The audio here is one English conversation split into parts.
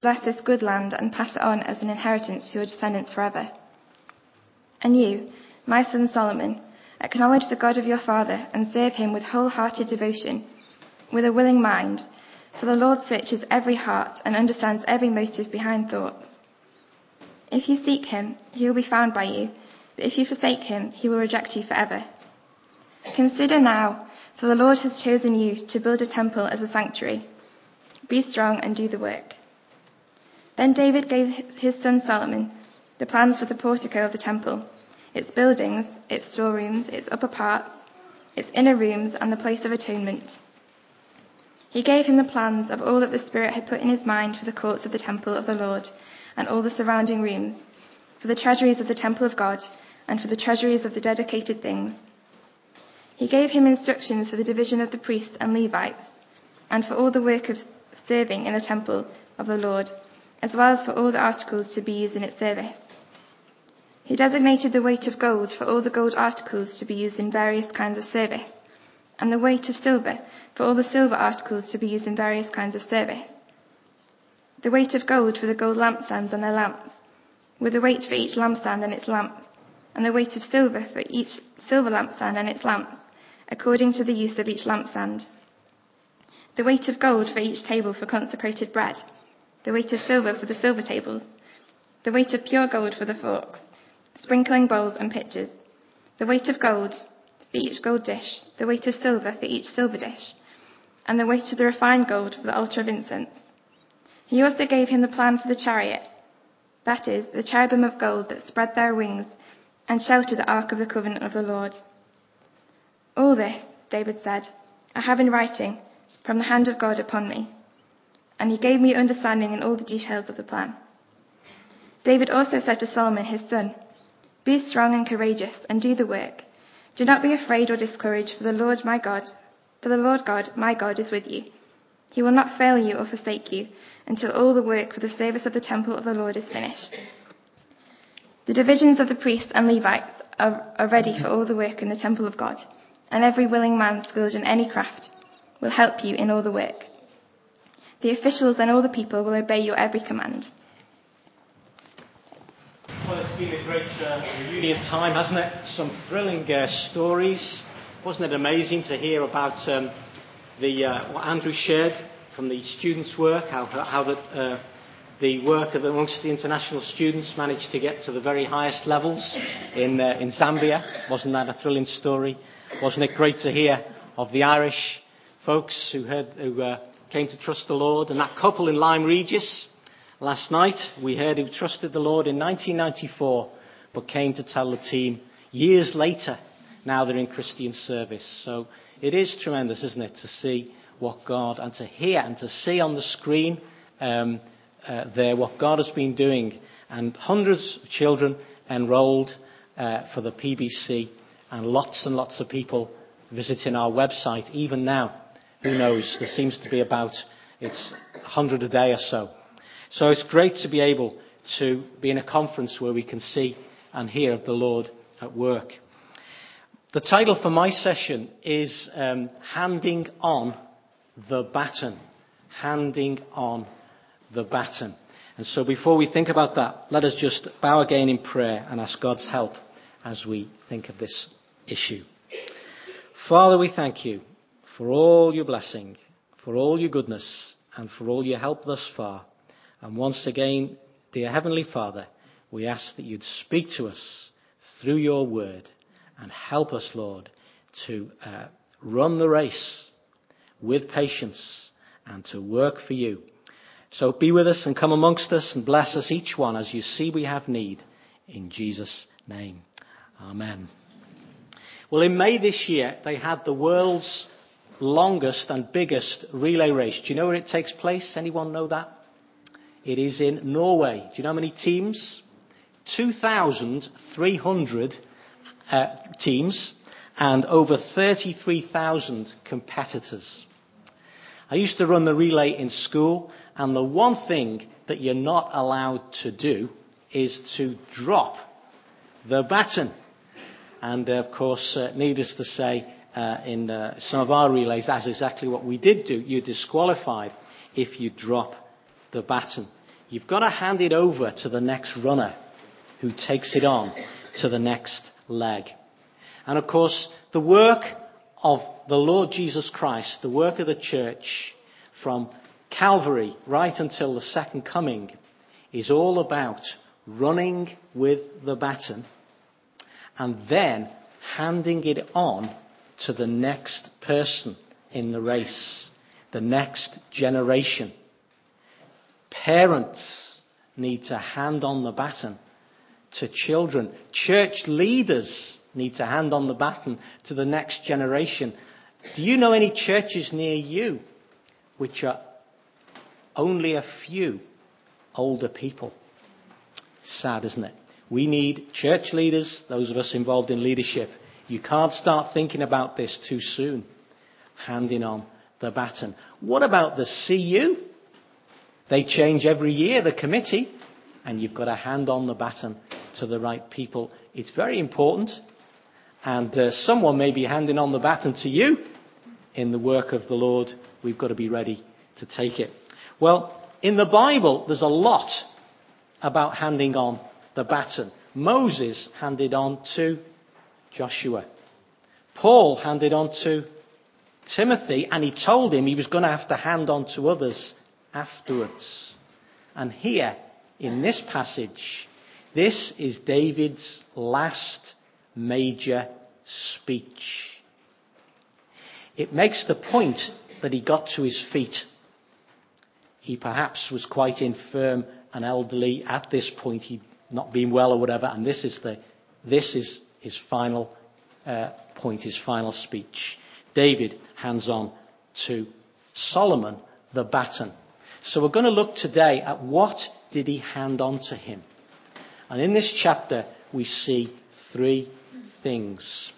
bless this good land and pass it on as an inheritance to your descendants forever. And you, my son Solomon, acknowledge the God of your father and serve him with wholehearted devotion, with a willing mind, for the Lord searches every heart and understands every motive behind thoughts. If you seek him, he will be found by you, but if you forsake him, he will reject you forever. Consider now, for the Lord has chosen you to build a temple as a sanctuary. Be strong and do the work. Then David gave his son Solomon the plans for the portico of the temple, its buildings, its storerooms, its upper parts, its inner rooms, and the place of atonement. He gave him the plans of all that the Spirit had put in his mind for the courts of the temple of the Lord and all the surrounding rooms, for the treasuries of the temple of God, and for the treasuries of the dedicated things. He gave him instructions for the division of the priests and Levites, and for all the work of serving in the temple of the Lord as well as for all the articles to be used in its service. He designated the weight of gold for all the gold articles to be used in various kinds of service, and the weight of silver for all the silver articles to be used in various kinds of service. The weight of gold for the gold lampstands and their lamps, with the weight for each lampstand and its lamp, and the weight of silver for each silver lampstand and its lamps, according to the use of each lampstand. The weight of gold for each table for consecrated bread the weight of silver for the silver tables, the weight of pure gold for the forks, sprinkling bowls and pitchers, the weight of gold for each gold dish, the weight of silver for each silver dish, and the weight of the refined gold for the altar of incense. He also gave him the plan for the chariot, that is, the cherubim of gold that spread their wings and shelter the ark of the covenant of the Lord. All this, David said, I have in writing from the hand of God upon me and he gave me understanding in all the details of the plan. David also said to Solomon his son, Be strong and courageous, and do the work. Do not be afraid or discouraged, for the Lord my God, for the Lord God, my God, is with you. He will not fail you or forsake you until all the work for the service of the temple of the Lord is finished. The divisions of the priests and Levites are, are ready for all the work in the temple of God, and every willing man skilled in any craft will help you in all the work. The officials and all the people will obey your every command. Well, it's been a great uh, reunion time, hasn't it? Some thrilling uh, stories. Wasn't it amazing to hear about um, the, uh, what Andrew shared from the students' work, how, how that, uh, the work of amongst the international students managed to get to the very highest levels in, uh, in Zambia? Wasn't that a thrilling story? Wasn't it great to hear of the Irish folks who, heard, who uh, came to trust the Lord. And that couple in Lyme Regis, last night, we heard who trusted the Lord in 1994, but came to tell the team years later, now they're in Christian service. So it is tremendous, isn't it, to see what God, and to hear and to see on the screen um, uh, there what God has been doing. And hundreds of children enrolled uh, for the PBC, and lots and lots of people visiting our website, even now who knows? There seems to be about it's 100 a day or so. So it's great to be able to be in a conference where we can see and hear the Lord at work. The title for my session is um, Handing on the Baton. Handing on the Baton. And so before we think about that, let us just bow again in prayer and ask God's help as we think of this issue. Father, we thank you for all your blessing, for all your goodness, and for all your help thus far. And once again, dear Heavenly Father, we ask that you'd speak to us through your word and help us, Lord, to uh, run the race with patience and to work for you. So be with us and come amongst us and bless us each one as you see we have need. In Jesus' name. Amen. Well, in May this year, they had the world's longest and biggest relay race. Do you know where it takes place? Anyone know that? It is in Norway. Do you know how many teams? 2,300 uh, teams and over 33,000 competitors. I used to run the relay in school, and the one thing that you're not allowed to do is to drop the baton. And of course, uh, needless to say, in uh, some of our relays, that's exactly what we did do. You're disqualified if you drop the baton. You've got to hand it over to the next runner who takes it on to the next leg. And of course, the work of the Lord Jesus Christ, the work of the church from Calvary right until the second coming is all about running with the baton and then handing it on to the next person in the race, the next generation. Parents need to hand on the baton to children. Church leaders need to hand on the baton to the next generation. Do you know any churches near you which are only a few older people? Sad, isn't it? We need church leaders, those of us involved in leadership. You can't start thinking about this too soon. Handing on the baton. What about the CU? They change every year, the committee, and you've got to hand on the baton to the right people. It's very important. And uh, someone may be handing on the baton to you in the work of the Lord. We've got to be ready to take it. Well, in the Bible, there's a lot about handing on the baton. Moses handed on to Joshua. Paul handed on to Timothy, and he told him he was going to have to hand on to others afterwards. And here, in this passage, this is David's last major speech. It makes the point that he got to his feet. He perhaps was quite infirm and elderly at this point. He'd not been well or whatever, and this is, the, this is his final uh, point, his final speech. David hands on to Solomon the baton. So we're going to look today at what did he hand on to him. And in this chapter we see three things.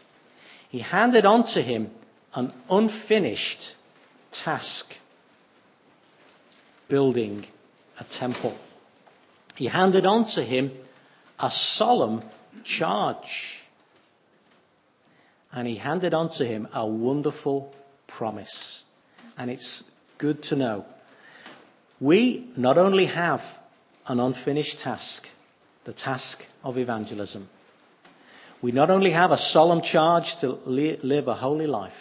He handed on to him an unfinished task building a temple. He handed on to him a solemn charge. And he handed on to him a wonderful promise. And it's good to know. We not only have an unfinished task, the task of evangelism, we not only have a solemn charge to live a holy life,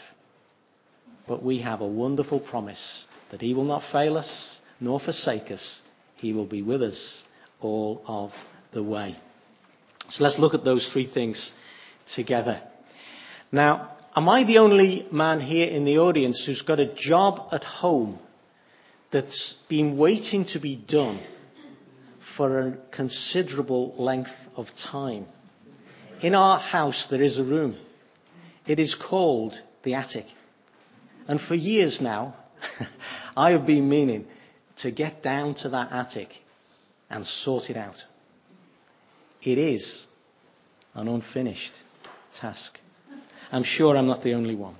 but we have a wonderful promise that He will not fail us nor forsake us. He will be with us all of the way. So let's look at those three things together. Now, am I the only man here in the audience who's got a job at home that's been waiting to be done for a considerable length of time? In our house, there is a room. It is called the attic. And for years now, I have been meaning to get down to that attic and sort it out. It is an unfinished task. I'm sure I'm not the only one.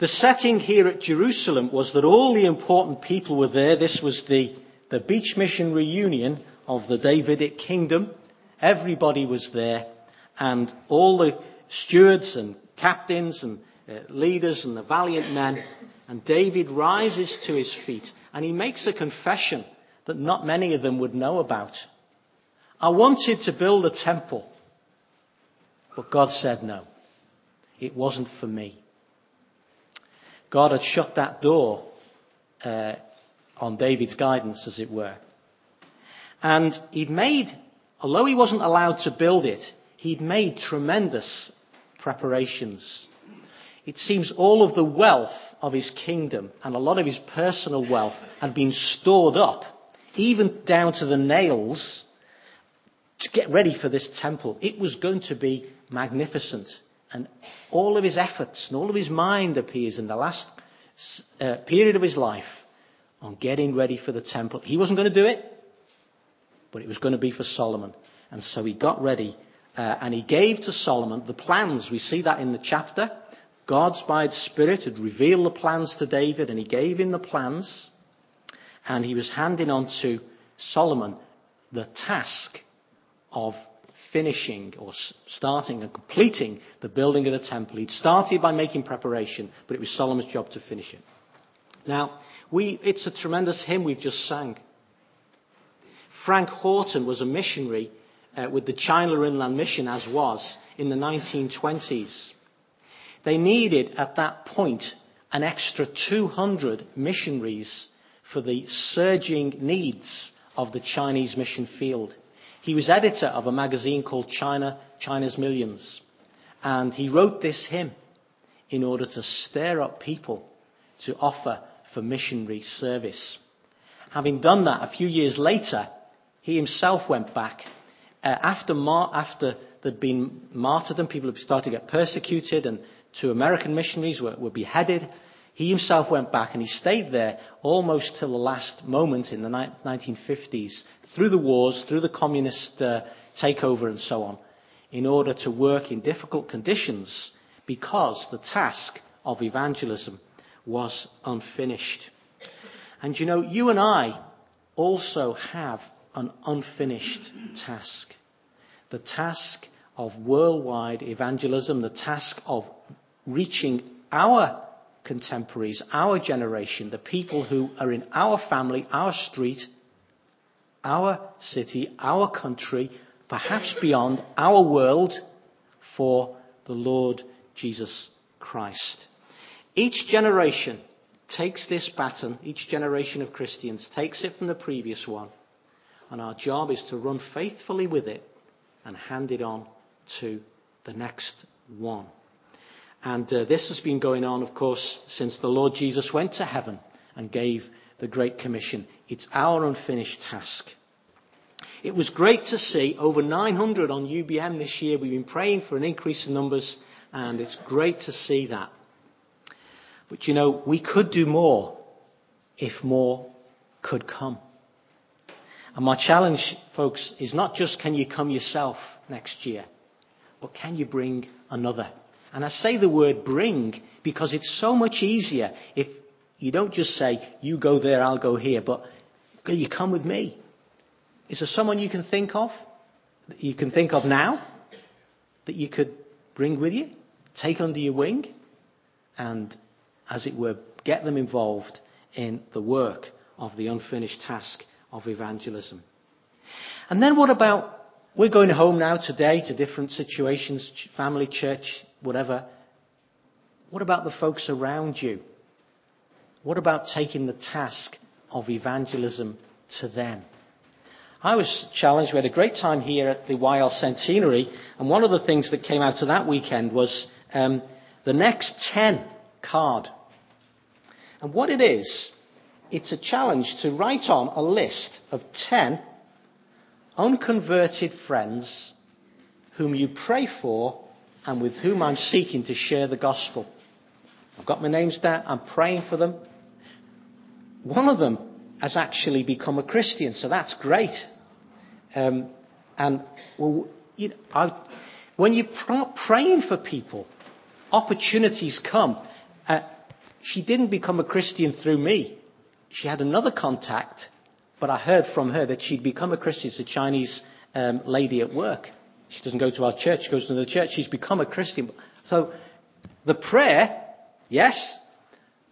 The setting here at Jerusalem was that all the important people were there. This was the, the beach mission reunion of the Davidic kingdom. Everybody was there and all the stewards and captains and uh, leaders and the valiant men. And David rises to his feet and he makes a confession that not many of them would know about. I wanted to build a temple, but God said no. It wasn't for me. God had shut that door uh, on David's guidance, as it were. And he'd made, although he wasn't allowed to build it, he'd made tremendous preparations. It seems all of the wealth of his kingdom and a lot of his personal wealth had been stored up, even down to the nails, to get ready for this temple. It was going to be magnificent. And all of his efforts and all of his mind appears in the last uh, period of his life on getting ready for the temple. He wasn't going to do it, but it was going to be for Solomon. And so he got ready uh, and he gave to Solomon the plans. We see that in the chapter. God's by Spirit had revealed the plans to David and he gave him the plans. And he was handing on to Solomon the task of finishing or starting and completing the building of the temple. He'd started by making preparation, but it was Solomon's job to finish it. Now, we, it's a tremendous hymn we've just sang. Frank Houghton was a missionary uh, with the China Inland Mission, as was, in the 1920s. They needed, at that point, an extra 200 missionaries for the surging needs of the Chinese mission field. He was editor of a magazine called China, China's Millions. And he wrote this hymn in order to stir up people to offer for missionary service. Having done that, a few years later, he himself went back. Uh, after, mar- after there'd been martyrdom, people had started to get persecuted, and two American missionaries were, were beheaded. He himself went back and he stayed there almost till the last moment in the ni- 1950s, through the wars, through the communist uh, takeover and so on, in order to work in difficult conditions because the task of evangelism was unfinished. And you know, you and I also have an unfinished task. The task of worldwide evangelism, the task of reaching our contemporaries, our generation, the people who are in our family, our street, our city, our country, perhaps beyond our world for the Lord Jesus Christ. Each generation takes this baton, each generation of Christians takes it from the previous one, and our job is to run faithfully with it and hand it on to the next one. And uh, this has been going on, of course, since the Lord Jesus went to heaven and gave the Great Commission. It's our unfinished task. It was great to see over 900 on UBM this year. We've been praying for an increase in numbers, and it's great to see that. But you know, we could do more if more could come. And my challenge, folks, is not just can you come yourself next year, but can you bring another? And I say the word bring because it's so much easier if you don't just say, you go there, I'll go here, but you come with me. Is there someone you can think of, that you can think of now, that you could bring with you, take under your wing, and, as it were, get them involved in the work of the unfinished task of evangelism? And then what about we're going home now today to different situations, family, church, whatever. What about the folks around you? What about taking the task of evangelism to them? I was challenged. We had a great time here at the YL Centenary, and one of the things that came out of that weekend was um, the next 10 card. And what it is, it's a challenge to write on a list of 10 unconverted friends whom you pray for and with whom I'm seeking to share the gospel. I've got my names down, I'm praying for them. One of them has actually become a Christian, so that's great. Um, and well, you know, I, when you are praying for people, opportunities come. Uh, she didn't become a Christian through me. She had another contact but I heard from her that she'd become a Christian. It's a Chinese um, lady at work. She doesn't go to our church, she goes to the church. She's become a Christian. So the prayer, yes,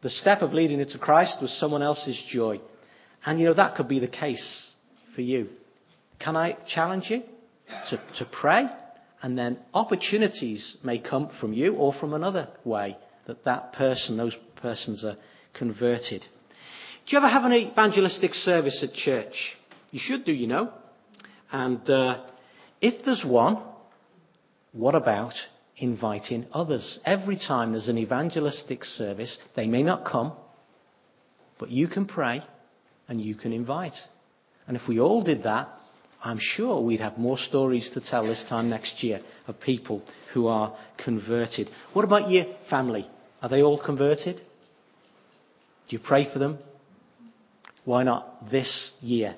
the step of leading it to Christ was someone else's joy. And you know, that could be the case for you. Can I challenge you to, to pray? And then opportunities may come from you or from another way that that person, those persons are converted. Do you ever have an evangelistic service at church? You should do, you know. And uh, if there's one, what about inviting others? Every time there's an evangelistic service, they may not come, but you can pray and you can invite. And if we all did that, I'm sure we'd have more stories to tell this time next year of people who are converted. What about your family? Are they all converted? Do you pray for them? Why not this year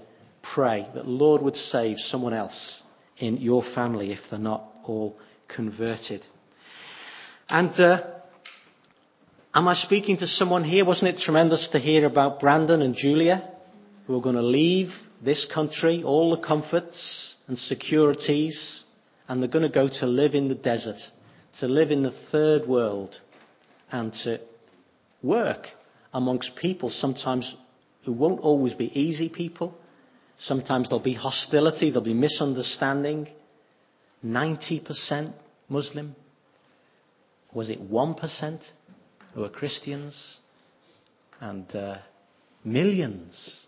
pray that the Lord would save someone else in your family if they're not all converted? And uh, am I speaking to someone here? Wasn't it tremendous to hear about Brandon and Julia who are going to leave this country, all the comforts and securities, and they're going to go to live in the desert, to live in the third world, and to work amongst people sometimes who won't always be easy people, Sometimes there'll be hostility, there'll be misunderstanding. 90% Muslim? Was it 1% who are Christians? And uh, millions,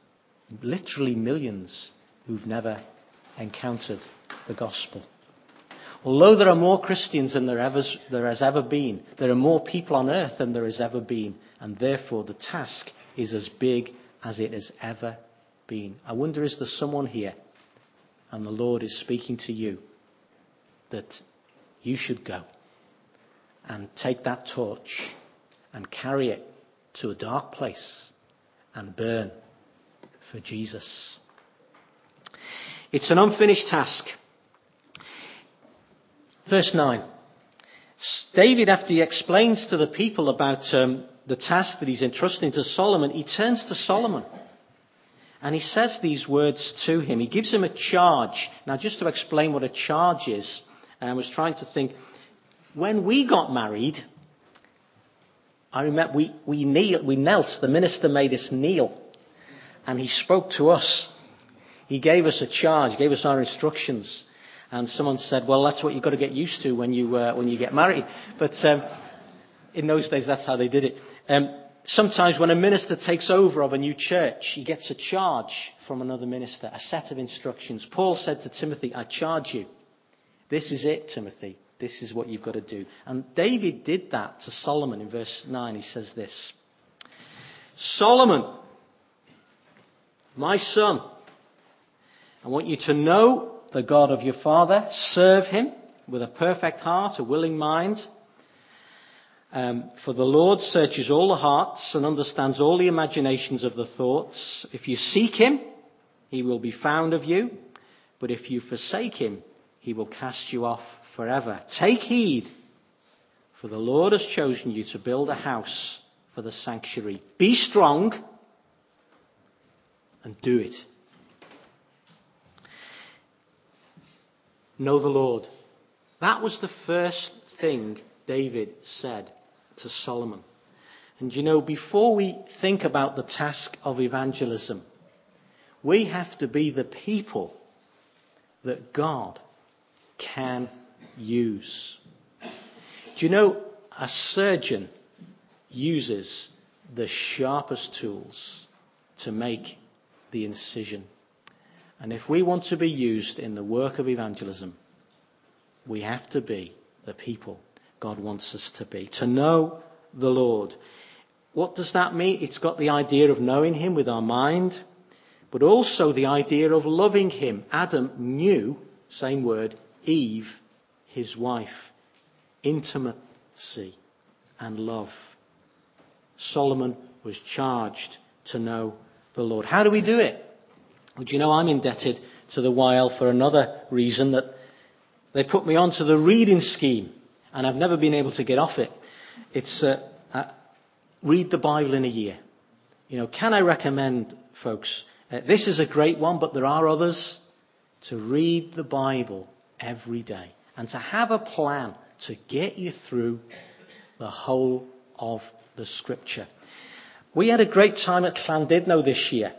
literally millions, who've never encountered the gospel. Although there are more Christians than there, ever, there has ever been, there are more people on earth than there has ever been, and therefore the task is as big as it has ever been. I wonder is there someone here, and the Lord is speaking to you, that you should go and take that torch and carry it to a dark place and burn for Jesus. It's an unfinished task. Verse 9. David, after he explains to the people about um, the task that he's entrusting to Solomon, he turns to Solomon. And he says these words to him. He gives him a charge. Now, just to explain what a charge is, I was trying to think. When we got married, I remember we, we, kneel, we knelt. The minister made us kneel. And he spoke to us. He gave us a charge, gave us our instructions. And someone said, well, that's what you've got to get used to when you, uh, when you get married. But um, in those days, that's how they did it. Um, sometimes when a minister takes over of a new church, he gets a charge from another minister, a set of instructions. Paul said to Timothy, I charge you. This is it, Timothy. This is what you've got to do. And David did that to Solomon in verse 9. He says this Solomon, my son, I want you to know the God of your father, serve him with a perfect heart, a willing mind. Um, for the Lord searches all the hearts and understands all the imaginations of the thoughts. If you seek him, he will be found of you. But if you forsake him, he will cast you off forever. Take heed, for the Lord has chosen you to build a house for the sanctuary. Be strong and do it. Know the Lord. That was the first thing David said to Solomon. And you know, before we think about the task of evangelism, we have to be the people that God can use. Do you know, a surgeon uses the sharpest tools to make the incision. And if we want to be used in the work of evangelism, we have to be the people God wants us to be. To know the Lord. What does that mean? It's got the idea of knowing Him with our mind, but also the idea of loving Him. Adam knew, same word, Eve, his wife. Intimacy and love. Solomon was charged to know the Lord. How do we do it? Well, do you know I'm indebted to the YL for another reason that they put me onto the reading scheme and I've never been able to get off it. It's uh, uh, read the Bible in a year. You know, can I recommend, folks? Uh, this is a great one, but there are others. To read the Bible every day and to have a plan to get you through the whole of the Scripture. We had a great time at Llandudno this year,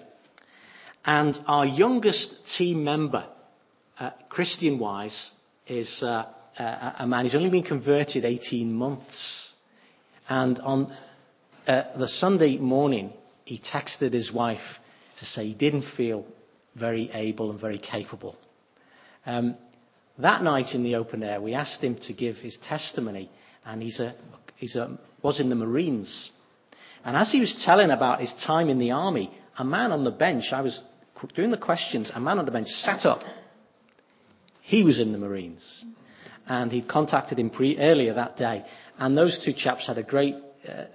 and our youngest team member, uh, Christian wise, is uh, a man who's only been converted 18 months. And on uh, the Sunday morning, he texted his wife to say he didn't feel very able and very capable. Um, that night in the open air, we asked him to give his testimony, and he's he's a, was in the Marines. And as he was telling about his time in the army, a man on the bench, I was doing the questions, a man on the bench sat up. He was in the Marines. And he'd contacted him pre- earlier that day. And those two chaps had a great, uh,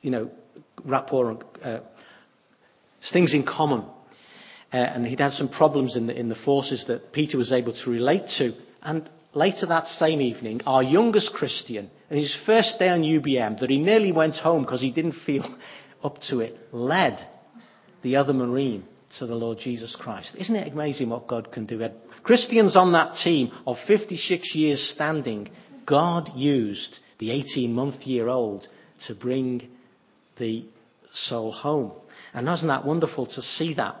you know, rapport, uh, things in common. Uh, and he'd had some problems in the, in the forces that Peter was able to relate to. And later that same evening, our youngest Christian, in his first day on UBM, that he nearly went home because he didn't feel up to it, led the other Marine to the Lord Jesus Christ. Isn't it amazing what God can do? Christians on that team of 56 years standing, God used the 18 month year old to bring the soul home. And isn't that wonderful to see that?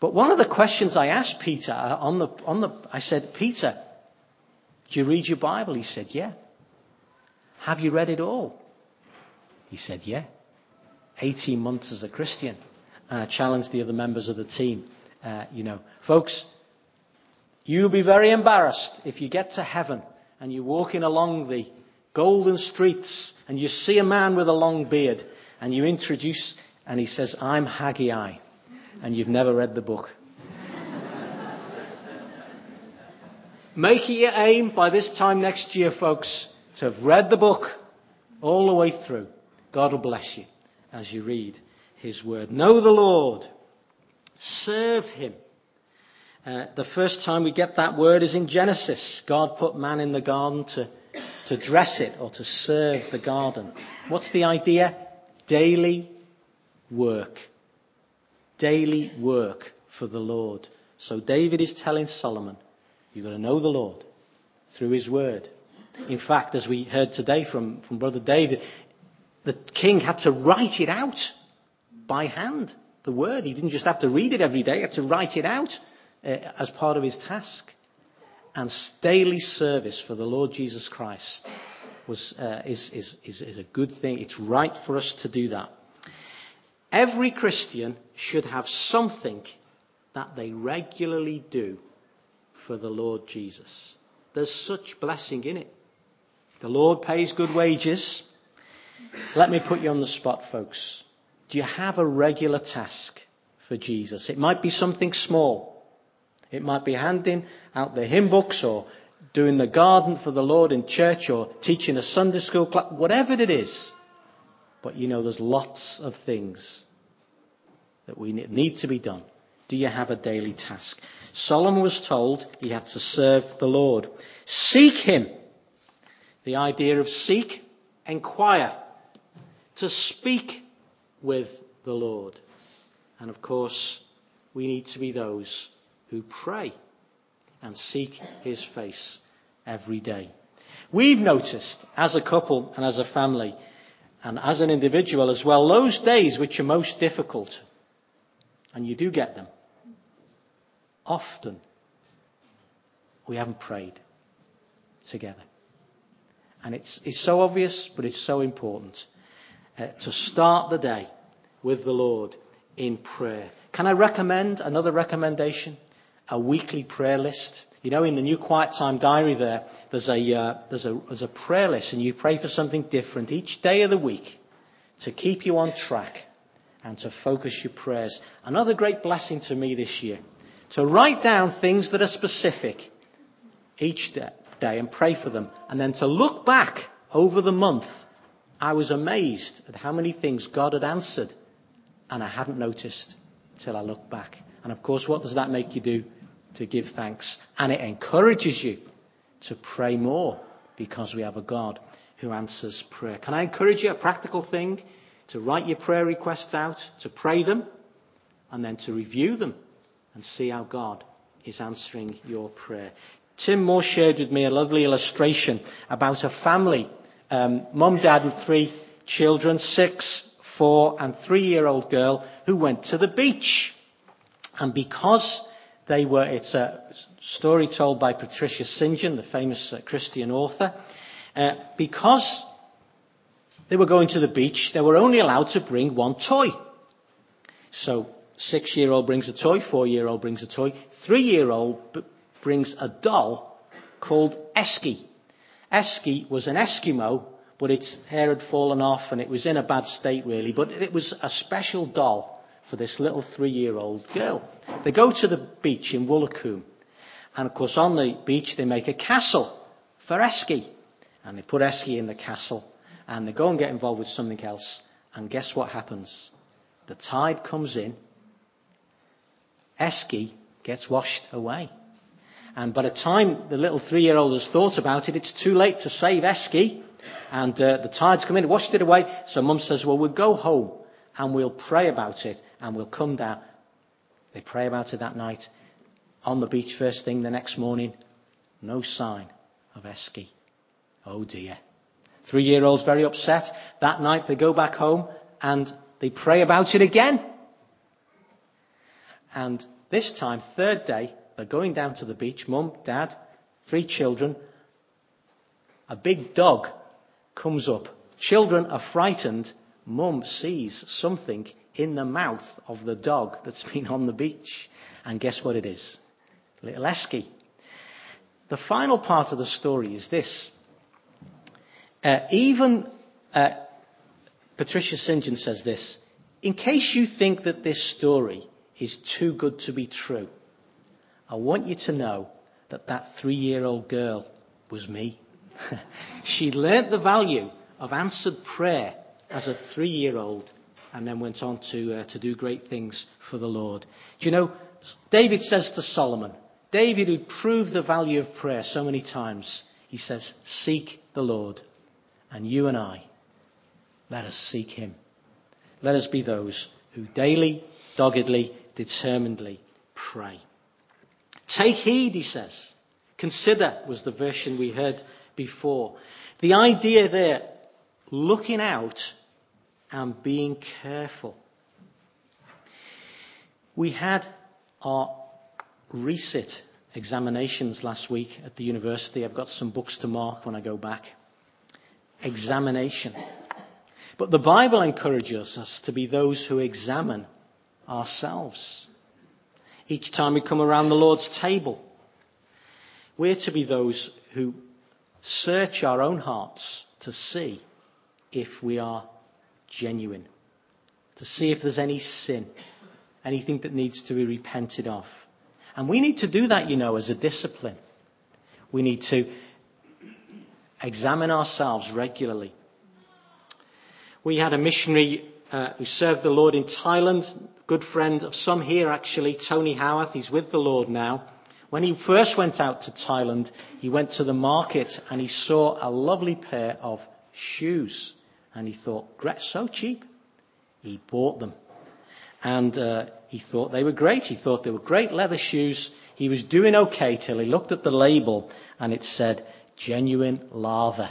But one of the questions I asked Peter uh, on the, on the, I said, Peter, do you read your Bible? He said, yeah. Have you read it all? He said, yeah. 18 months as a Christian. And I challenged the other members of the team. Uh, you know, folks, you'll be very embarrassed if you get to heaven and you're walking along the golden streets and you see a man with a long beard and you introduce and he says, I'm Haggai, and you've never read the book. Make it your aim by this time next year, folks, to have read the book all the way through. God will bless you as you read His Word. Know the Lord. Serve Him. Uh, the first time we get that word is in Genesis. God put man in the garden to, to dress it or to serve the garden. What's the idea? Daily work. Daily work for the Lord. So David is telling Solomon, you've got to know the Lord through his word. In fact, as we heard today from, from Brother David, the king had to write it out by hand, the word. He didn't just have to read it every day, he had to write it out as part of his task. And daily service for the Lord Jesus Christ was, uh, is, is, is, is a good thing. It's right for us to do that. Every Christian should have something that they regularly do for the Lord Jesus. There's such blessing in it. The Lord pays good wages. Let me put you on the spot, folks. Do you have a regular task for Jesus? It might be something small. It might be handing out the hymn books or doing the garden for the Lord in church or teaching a Sunday school class, whatever it is. But you know, there's lots of things that we need to be done. Do you have a daily task? Solomon was told he had to serve the Lord. Seek him. The idea of seek, inquire, to speak with the Lord. And of course, we need to be those who pray and seek his face every day. We've noticed as a couple and as a family and as an individual as well, those days which are most difficult, and you do get them, often we haven't prayed together. And it's, it's so obvious, but it's so important uh, to start the day with the Lord in prayer. Can I recommend another recommendation? A weekly prayer list. You know, in the New Quiet Time diary there, there's a, uh, there's, a, there's a prayer list and you pray for something different each day of the week to keep you on track and to focus your prayers. Another great blessing to me this year, to write down things that are specific each day and pray for them and then to look back over the month. I was amazed at how many things God had answered and I hadn't noticed till I looked back. And of course, what does that make you do? to give thanks. And it encourages you to pray more because we have a God who answers prayer. Can I encourage you a practical thing? To write your prayer requests out, to pray them, and then to review them and see how God is answering your prayer. Tim Moore shared with me a lovely illustration about a family, um, mum, dad, and three children, six, four, and three year old girl, who went to the beach. And because they were, it's a story told by Patricia St. John, the famous uh, Christian author. Uh, because they were going to the beach, they were only allowed to bring one toy. So, six year old brings a toy, four year old brings a toy, three year old b- brings a doll called Esky. Esky was an Eskimo, but its hair had fallen off and it was in a bad state really, but it was a special doll for this little three year old girl. They go to the beach in Woolacombe. And of course, on the beach, they make a castle for Esky. And they put Esky in the castle. And they go and get involved with something else. And guess what happens? The tide comes in. Esky gets washed away. And by the time the little three year old has thought about it, it's too late to save Esky. And uh, the tide's come in, washed it away. So mum says, well, we'll go home and we'll pray about it and we'll come down. They pray about it that night. On the beach first thing the next morning, no sign of Esky. Oh dear. Three year old's very upset. That night they go back home and they pray about it again. And this time, third day, they're going down to the beach. Mum, dad, three children. A big dog comes up. Children are frightened. Mum sees something in the mouth of the dog that's been on the beach. And guess what it is? Little Esky. The final part of the story is this. Uh, even uh, Patricia St. John says this. In case you think that this story is too good to be true, I want you to know that that three year old girl was me. she learnt the value of answered prayer as a three year old and then went on to, uh, to do great things for the Lord. Do you know, David says to Solomon, David, who proved the value of prayer so many times, he says, Seek the Lord. And you and I, let us seek him. Let us be those who daily, doggedly, determinedly pray. Take heed, he says. Consider was the version we heard before. The idea there, looking out and being careful. We had our resit examinations last week at the university. I've got some books to mark when I go back. Examination. But the Bible encourages us to be those who examine ourselves. Each time we come around the Lord's table, we're to be those who search our own hearts to see if we are genuine, to see if there's any sin, anything that needs to be repented of. And we need to do that, you know, as a discipline. We need to examine ourselves regularly. We had a missionary uh, who served the Lord in Thailand, good friend of some here actually, Tony Howarth. He's with the Lord now. When he first went out to Thailand, he went to the market and he saw a lovely pair of shoes. And he thought, great, so cheap. He bought them. And uh, he thought they were great. He thought they were great leather shoes. He was doing okay till he looked at the label and it said genuine leather.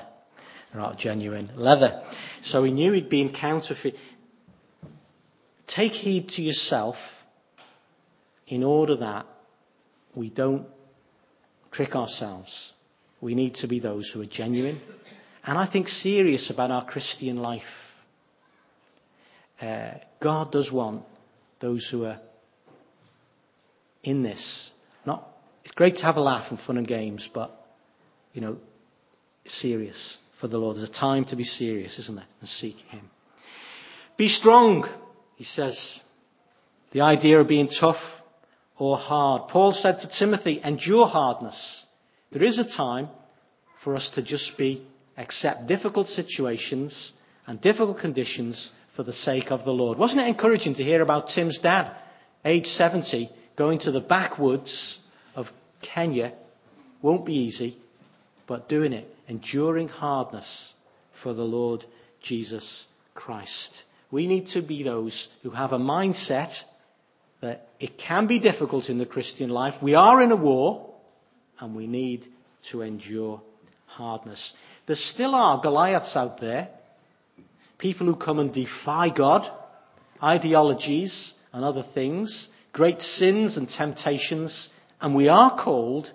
Not genuine leather. So he knew he'd been counterfeit. Take heed to yourself in order that we don't trick ourselves. We need to be those who are genuine and I think serious about our Christian life. Uh, God does want those who are in this. Not, it's great to have a laugh and fun and games, but, you know, serious for the Lord. There's a time to be serious, isn't there? And seek Him. Be strong, he says. The idea of being tough or hard. Paul said to Timothy, endure hardness. There is a time for us to just be, accept difficult situations and difficult conditions for the sake of the Lord. Wasn't it encouraging to hear about Tim's dad, age 70, going to the backwoods of Kenya? Won't be easy, but doing it, enduring hardness for the Lord Jesus Christ. We need to be those who have a mindset that it can be difficult in the Christian life. We are in a war, and we need to endure hardness. There still are Goliaths out there people who come and defy God, ideologies and other things, great sins and temptations, and we are called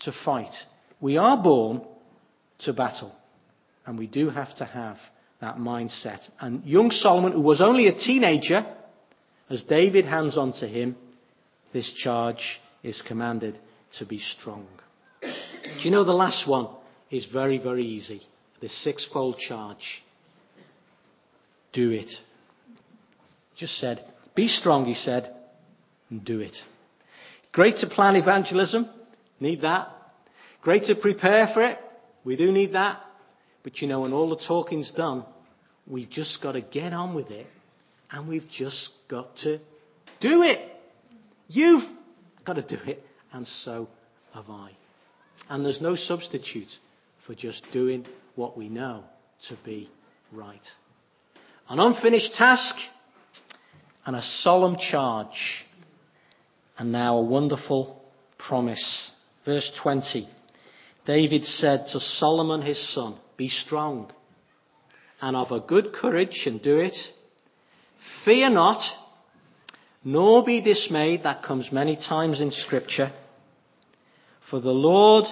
to fight. We are born to battle, and we do have to have that mindset. And young Solomon, who was only a teenager, as David hands on to him, this charge is commanded to be strong. Do you know the last one is very, very easy? This sixfold charge do it. Just said, be strong, he said, and do it. Great to plan evangelism. Need that. Great to prepare for it. We do need that. But you know, when all the talking's done, we've just got to get on with it. And we've just got to do it. You've got to do it. And so have I. And there's no substitute for just doing what we know to be right. An unfinished task and a solemn charge. And now a wonderful promise. Verse 20. David said to Solomon his son, Be strong and of a good courage and do it. Fear not Nor be dismayed, that comes many times in Scripture. For the Lord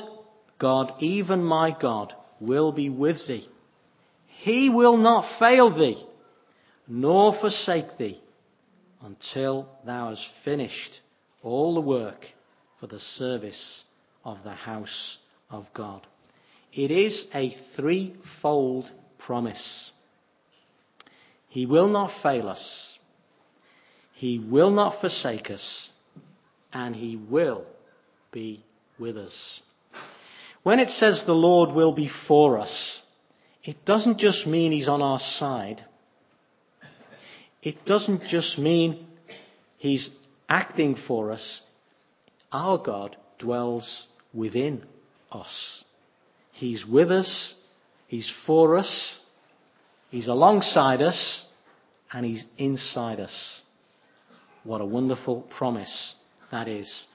God, even my God, will be with thee. He will not fail thee, nor forsake thee, until thou hast finished all the work for the service of the house of God. It is a threefold promise. He will not fail us. He will not forsake us. And He will be with us. When it says the Lord will be for us, it doesn't just mean He's on our side. It doesn't just mean He's acting for us. Our God dwells within us. He's with us. He's for us. He's alongside us. And He's inside us. What a wonderful promise that is.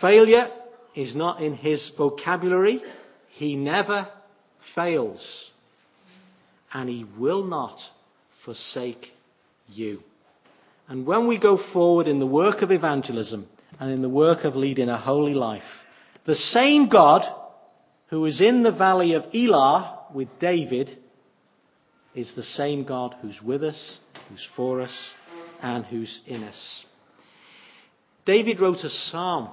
Failure is not in His vocabulary. He never fails. And He will not forsake you. And when we go forward in the work of evangelism and in the work of leading a holy life, the same God who is in the valley of Elah with David is the same God who's with us, who's for us, and who's in us. David wrote a psalm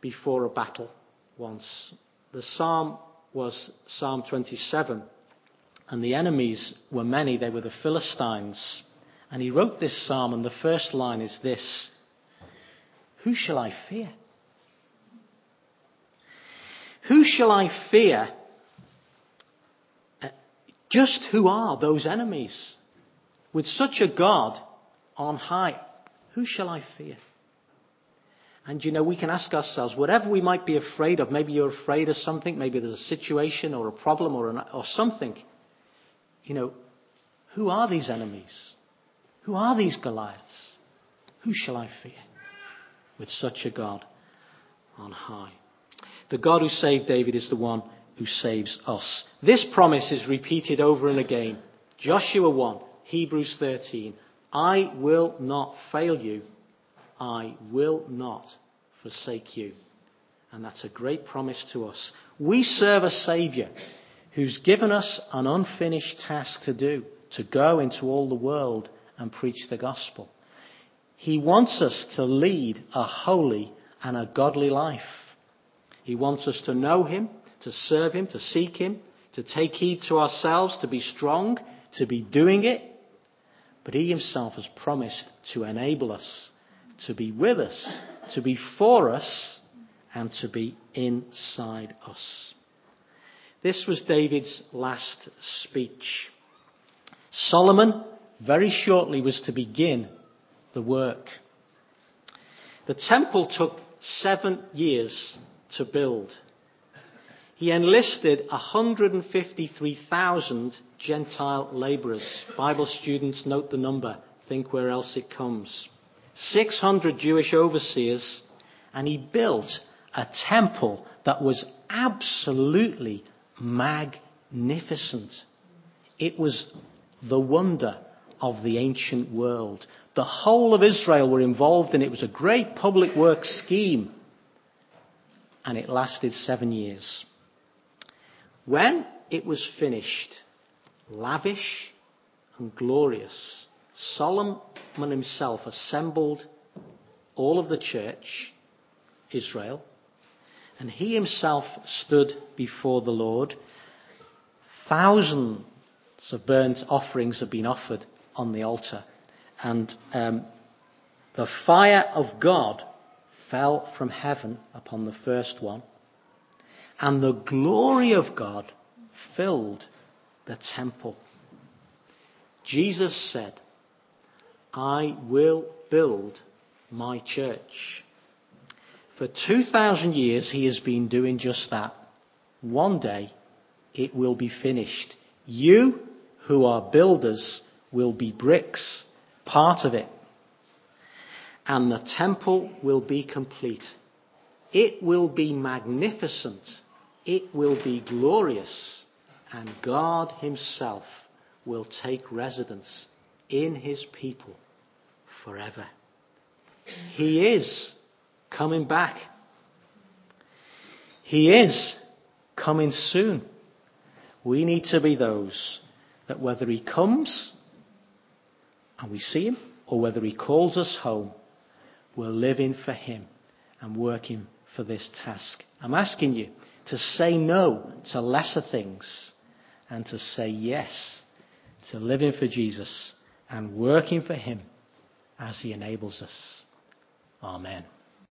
before a battle once. The psalm was Psalm 27, and the enemies were many. They were the Philistines. And he wrote this psalm, and the first line is this Who shall I fear? Who shall I fear? Uh, just who are those enemies? With such a God on high, who shall I fear? And you know, we can ask ourselves, whatever we might be afraid of, maybe you're afraid of something, maybe there's a situation or a problem or, an, or something. You know, who are these enemies? Who are these Goliaths? Who shall I fear? With such a God on high. The God who saved David is the one who saves us. This promise is repeated over and again. Joshua 1, Hebrews 13. I will not fail you. I will not forsake you. And that's a great promise to us. We serve a Saviour who's given us an unfinished task to do, to go into all the world and preach the gospel. He wants us to lead a holy and a godly life. He wants us to know Him, to serve Him, to seek Him, to take heed to ourselves, to be strong, to be doing it. But He Himself has promised to enable us, to be with us, to be for us, and to be inside us. This was David's last speech. Solomon very shortly was to begin the work. The temple took seven years to build. He enlisted 153,000 Gentile labourers. Bible students note the number, think where else it comes. 600 Jewish overseers, and he built a temple that was absolutely magnificent. It was the wonder of the ancient world. The whole of Israel were involved in it. It was a great public works scheme. And it lasted seven years. When it was finished, lavish and glorious, Solomon himself assembled all of the church, Israel, and he himself stood before the Lord. Thousands of burnt offerings have been offered on the altar. And um, the fire of God fell from heaven upon the first one, and the glory of God filled the temple. Jesus said, I will build my church. For 2,000 years, he has been doing just that. One day, it will be finished. You who are builders will be bricks, part of it. And the temple will be complete. It will be magnificent. It will be glorious. And God Himself will take residence in His people forever. He is coming back. He is coming soon. We need to be those that whether He comes and we see Him or whether He calls us home, we're living for Him and working for this task. I'm asking you to say no to lesser things and to say yes to living for Jesus and working for Him as He enables us. Amen.